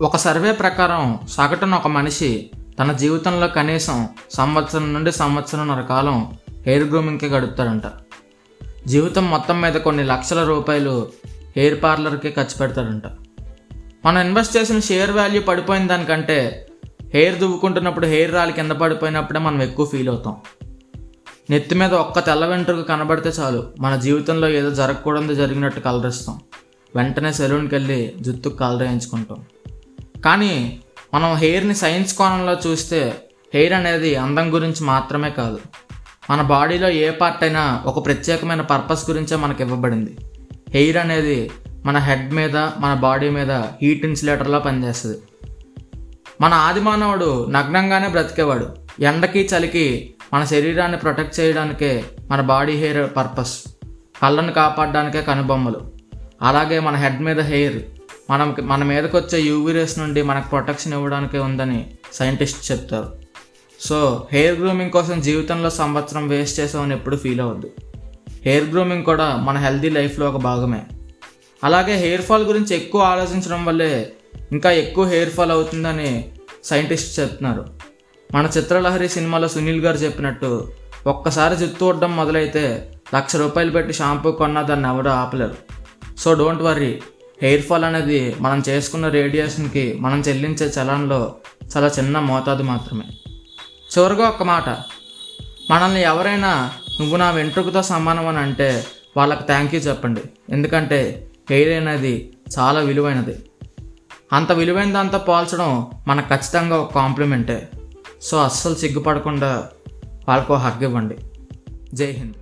ఒక సర్వే ప్రకారం సగటున ఒక మనిషి తన జీవితంలో కనీసం సంవత్సరం నుండి సంవత్సరంన్నర కాలం హెయిర్ గ్రూమింగ్కి గడుపుతాడంట. జీవితం మొత్తం మీద కొన్ని లక్షల రూపాయలు హెయిర్ పార్లర్కి ఖర్చు పెడతాడంట. మనం ఇన్వెస్ట్ చేసిన షేర్ వాల్యూ పడిపోయిన దానికంటే హెయిర్ దువ్వుకుంటున్నప్పుడు హెయిర్ రాలి కింద పడిపోయినప్పుడే మనం ఎక్కువ ఫీల్ అవుతాం. నెత్తి మీద ఒక్క తెల్ల వెంట్రుకు కనబడితే చాలు మన జీవితంలో ఏదో జరగకూడదు జరిగినట్టు కలరిస్తాం. వెంటనే సెలూన్కి వెళ్ళి జుత్తుకు కలరేయించుకుంటాం కానీ మనం హెయిర్ని సైన్స్ కోణంలో చూస్తే హెయిర్ అనేది అందం గురించి మాత్రమే కాదు. మన బాడీలో ఏ పార్ట్ అయినా ఒక ప్రత్యేకమైన పర్పస్ గురించే మనకు ఇవ్వబడింది. హెయిర్ అనేది మన హెడ్ మీద మన బాడీ మీద హీట్ ఇన్సులేటర్లా పనిచేస్తుంది. మన ఆదిమానవుడు నగ్నంగానే బ్రతికేవాడు. ఎండకి చలికి మన శరీరాన్ని ప్రొటెక్ట్ చేయడానికే మన బాడీ హెయిర్ పర్పస్ కళ్ళను కాపాడడానికే కనుబొమ్మలు. అలాగే మన హెడ్ మీద హెయిర్ మనం మన మీదకి వచ్చే యూవీ రేస్ నుండి మనకు ప్రొటెక్షన్ ఇవ్వడానికే ఉందని సైంటిస్ట్ చెప్తారు. సో హెయిర్ గ్రూమింగ్ కోసం జీవితంలో సంవత్సరం వేస్ట్ చేసామని ఎప్పుడు ఫీల్ అవ్వద్దు. హెయిర్ గ్రూమింగ్ కూడా మన హెల్దీ లైఫ్లో ఒక భాగమే. అలాగే హెయిర్ ఫాల్ గురించి ఎక్కువ ఆలోచించడం వల్లే ఇంకా ఎక్కువ హెయిర్ ఫాల్ అవుతుందని సైంటిస్ట్ చెప్తున్నారు. మన చిత్రలహరి సినిమాలో సునీల్ గారు చెప్పినట్టు ఒక్కసారి జుత్తు ఉండడం మొదలైతే లక్ష రూపాయలు పెట్టి షాంపూ కొన్నా దాన్ని ఎవరు ఆపలేరు. So don't worry hair fall అనేది మనం చేసుకున్న రేడియేషన్కి మనం చెల్లించే చలన్లో చాలా చిన్న మోతాదు మాత్రమే. చివరిగా ఒక మాట. మనల్ని ఎవరైనా నువ్వు నా వెంట్రుకతో సమానం అని అంటే వాళ్ళకి థ్యాంక్ యూ చెప్పండి. ఎందుకంటే హెయిర్ అనేది చాలా విలువైనది. అంత విలువైన దాంతో పోల్చడం మనకు ఖచ్చితంగా ఒక కాంప్లిమెంటే సో అస్సలు సిగ్గుపడకుండా వాళ్ళకు హగ్ ఇవ్వండి. జై హింద్.